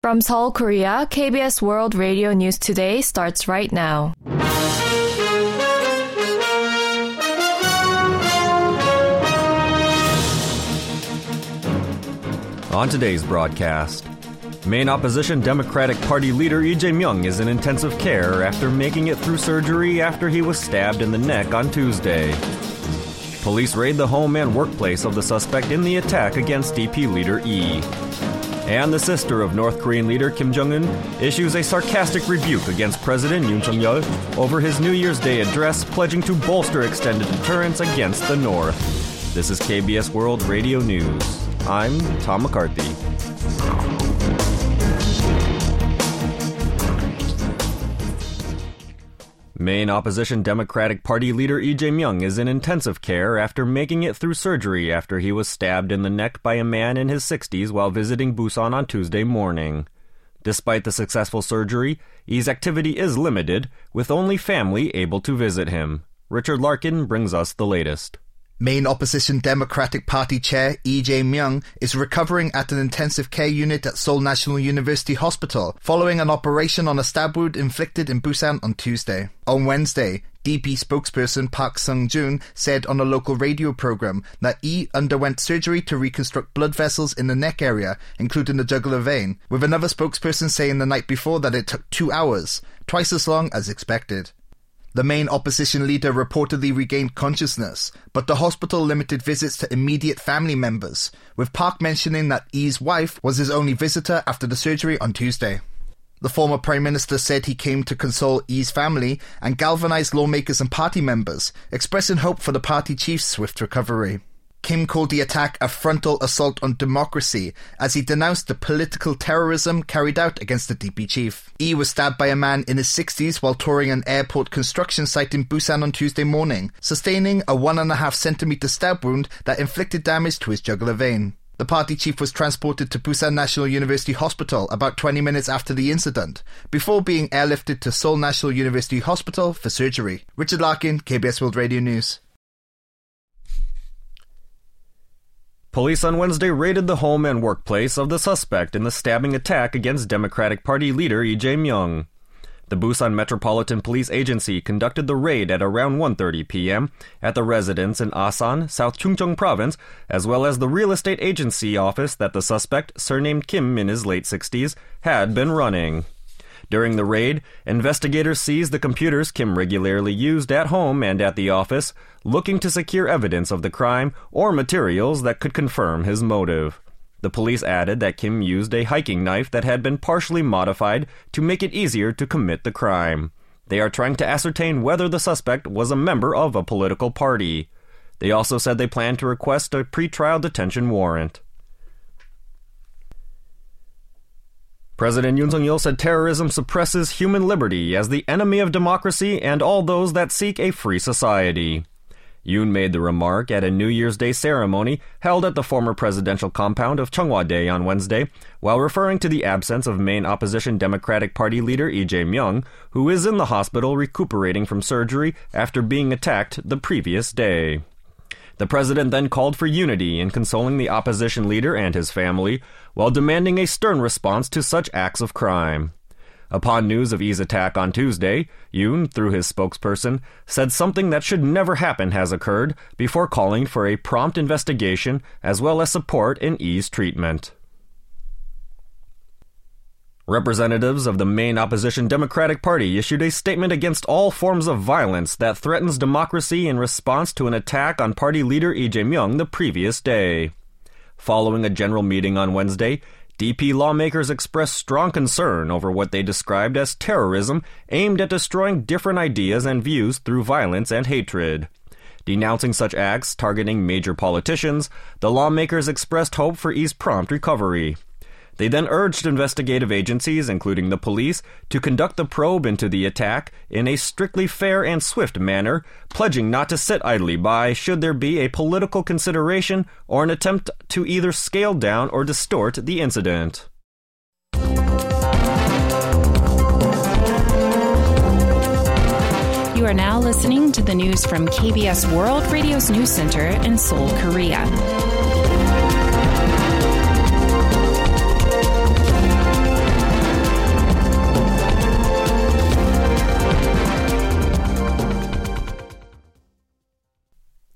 From Seoul, Korea, KBS World Radio News Today starts right now. On today's broadcast, main opposition Democratic Party leader Lee Jae-myung is in intensive care after making it through surgery after he was stabbed in the neck on Tuesday. Police raid the home and workplace of the suspect in the attack against DP leader Lee. And the sister of North Korean leader Kim Jong un issues a sarcastic rebuke against President Yoon Suk yeol over his New Year's Day address pledging to bolster extended deterrence against the North. This is KBS World Radio News. I'm Tom McCarthy. Main opposition Democratic Party leader Lee Jae-myung is in intensive care after making it through surgery after he was stabbed in the neck by a man in his 60s while visiting Busan on Tuesday morning. Despite the successful surgery, Lee's activity is limited, with only family able to visit him. Richard Larkin brings us the latest. Main opposition Democratic Party chair Lee Jae-myung is recovering at an intensive care unit at Seoul National University Hospital following an operation on a stab wound inflicted in Busan on Tuesday. On Wednesday, DP spokesperson Park Sung-joon said on a local radio program that E underwent surgery to reconstruct blood vessels in the neck area, including the jugular vein, with another spokesperson saying the night before that it took two hours, twice as long as expected. The main opposition leader reportedly regained consciousness, but the hospital limited visits to immediate family members, with Park mentioning that Lee's wife was his only visitor after the surgery on Tuesday. The former Prime Minister said he came to console Lee's family and galvanize lawmakers and party members, expressing hope for the party chief's swift recovery. Kim called the attack a frontal assault on democracy as he denounced the political terrorism carried out against the DP chief. Lee was stabbed by a man in his 60s while touring an airport construction site in Busan on Tuesday morning, sustaining a one and a half centimeter stab wound that inflicted damage to his jugular vein. The party chief was transported to Busan National University Hospital about 20 minutes after the incident, before being airlifted to Seoul National University Hospital for surgery. Richard Larkin, KBS World Radio News. Police on Wednesday raided the home and workplace of the suspect in the stabbing attack against Democratic Party leader Lee Jae-myung. The Busan Metropolitan Police Agency conducted the raid at around 1:30 p.m. at the residence in Asan, South Chungcheong Province, as well as the real estate agency office that the suspect, surnamed Kim in his late 60s, had been running. During the raid, investigators seized the computers Kim regularly used at home and at the office, looking to secure evidence of the crime or materials that could confirm his motive. The police added that Kim used a hiking knife that had been partially modified to make it easier to commit the crime. They are trying to ascertain whether the suspect was a member of a political party. They also said they plan to request a pretrial detention warrant. President Yoon Suk-yeol said terrorism suppresses human liberty as the enemy of democracy and all those that seek a free society. Yoon made the remark at a New Year's Day ceremony held at the former presidential compound of Cheongwa on Wednesday, while referring to the absence of main opposition Democratic Party leader Lee Jae-myung, who is in the hospital recuperating from surgery after being attacked the previous day. The president then called for unity in consoling the opposition leader and his family, while demanding a stern response to such acts of crime. Upon news of Lee's attack on Tuesday, Yoon, through his spokesperson, said something that should never happen has occurred before calling for a prompt investigation as well as support in Lee's treatment. Representatives of the main opposition Democratic Party issued a statement against all forms of violence that threatens democracy in response to an attack on party leader Lee Jae-myung the previous day. Following a general meeting on Wednesday, DP lawmakers expressed strong concern over what they described as terrorism aimed at destroying different ideas and views through violence and hatred. Denouncing such acts targeting major politicians, the lawmakers expressed hope for Lee's prompt recovery. They then urged investigative agencies, including the police, to conduct the probe into the attack in a strictly fair and swift manner, pledging not to sit idly by should there be a political consideration or an attempt to either scale down or distort the incident. You are now listening to the news from KBS World Radio's News Center in Seoul, Korea.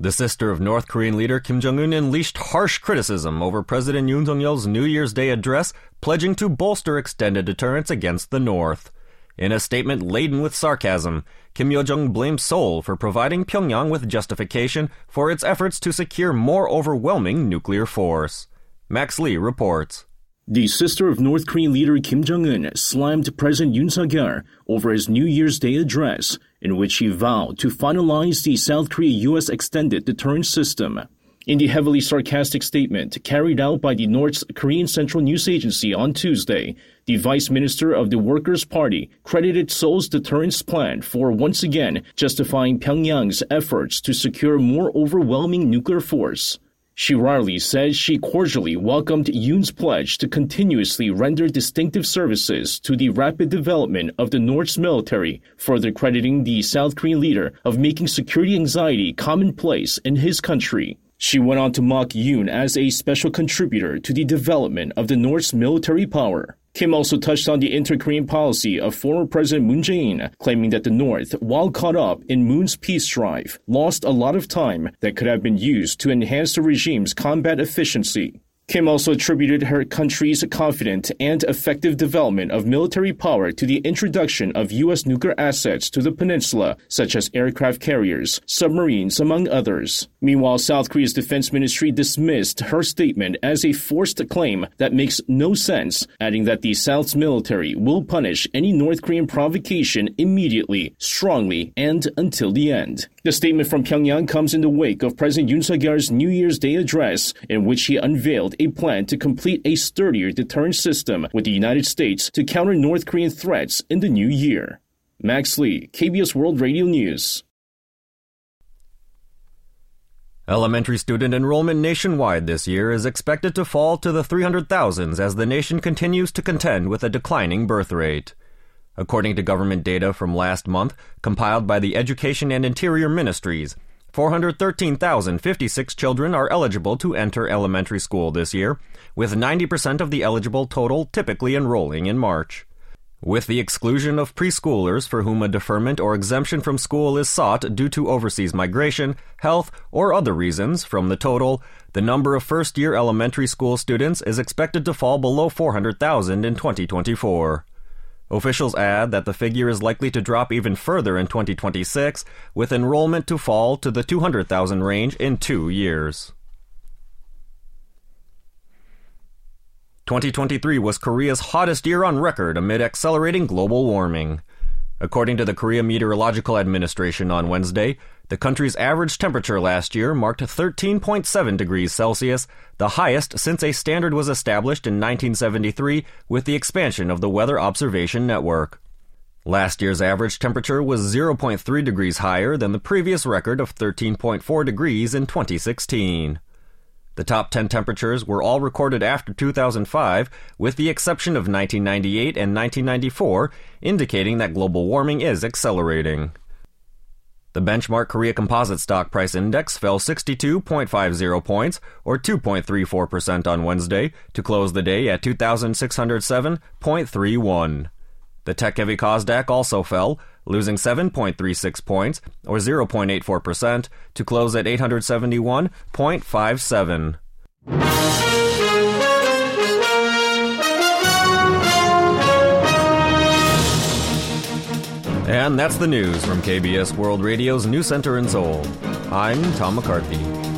The sister of North Korean leader Kim Jong un unleashed harsh criticism over President Yoon Suk Yeol's New Year's Day address, pledging to bolster extended deterrence against the North. In a statement laden with sarcasm, Kim Yo Jong blamed Seoul for providing Pyongyang with justification for its efforts to secure more overwhelming nuclear force. Max Lee reports. The sister of North Korean leader Kim Jong un slammed President Yoon Suk Yeol over his New Year's Day address, in which he vowed to finalize the South Korea U.S. extended deterrence system. In the heavily sarcastic statement carried out by the North Korean Central News Agency on Tuesday, the Vice Minister of the Workers' Party credited Seoul's deterrence plan for once again justifying Pyongyang's efforts to secure more overwhelming nuclear force. She rarely said she cordially welcomed Yoon's pledge to continuously render distinctive services to the rapid development of the North's military, further crediting the South Korean leader of making security anxiety commonplace in his country. She went on to mock Yoon as a special contributor to the development of the North's military power. Kim also touched on the inter-Korean policy of former President Moon Jae-in, claiming that the North, while caught up in Moon's peace drive, lost a lot of time that could have been used to enhance the regime's combat efficiency. Kim also attributed her country's confident and effective development of military power to the introduction of U.S. nuclear assets to the peninsula, such as aircraft carriers, submarines, among others. Meanwhile, South Korea's defense ministry dismissed her statement as a forced claim that makes no sense, adding that the South's military will punish any North Korean provocation immediately, strongly, and until the end. The statement from Pyongyang comes in the wake of President Yoon Suk Yeol's New Year's Day address, in which he unveiled a plan to complete a sturdier deterrence system with the United States to counter North Korean threats in the new year. Max Lee, KBS World Radio News. Elementary student enrollment nationwide this year is expected to fall to the 300,000s as the nation continues to contend with a declining birth rate. According to government data from last month, compiled by the Education and Interior Ministries, 413,056 children are eligible to enter elementary school this year, with 90% of the eligible total typically enrolling in March. With the exclusion of preschoolers for whom a deferment or exemption from school is sought due to overseas migration, health, or other reasons from the total, the number of first year elementary school students is expected to fall below 400,000 in 2024. Officials add that the figure is likely to drop even further in 2026, with enrollment to fall to the 200,000 range in two years. 2023 was Korea's hottest year on record amid accelerating global warming. According to the Korea Meteorological Administration on Wednesday, the country's average temperature last year marked 13.7 degrees Celsius, the highest since a standard was established in 1973 with the expansion of the Weather Observation Network. Last year's average temperature was 0.3 degrees higher than the previous record of 13.4 degrees in 2016. The top 10 temperatures were all recorded after 2005, with the exception of 1998 and 1994, indicating that global warming is accelerating. The benchmark Korea Composite Stock Price Index fell 62.50 points, or 2.34% on Wednesday, to close the day at 2,607.31. The tech heavy Kosdaq also fell, losing 7.36 points, or 0.84%, to close at 871.57. And that's the news from KBS World Radio's News Center in Seoul. I'm Tom McCarthy.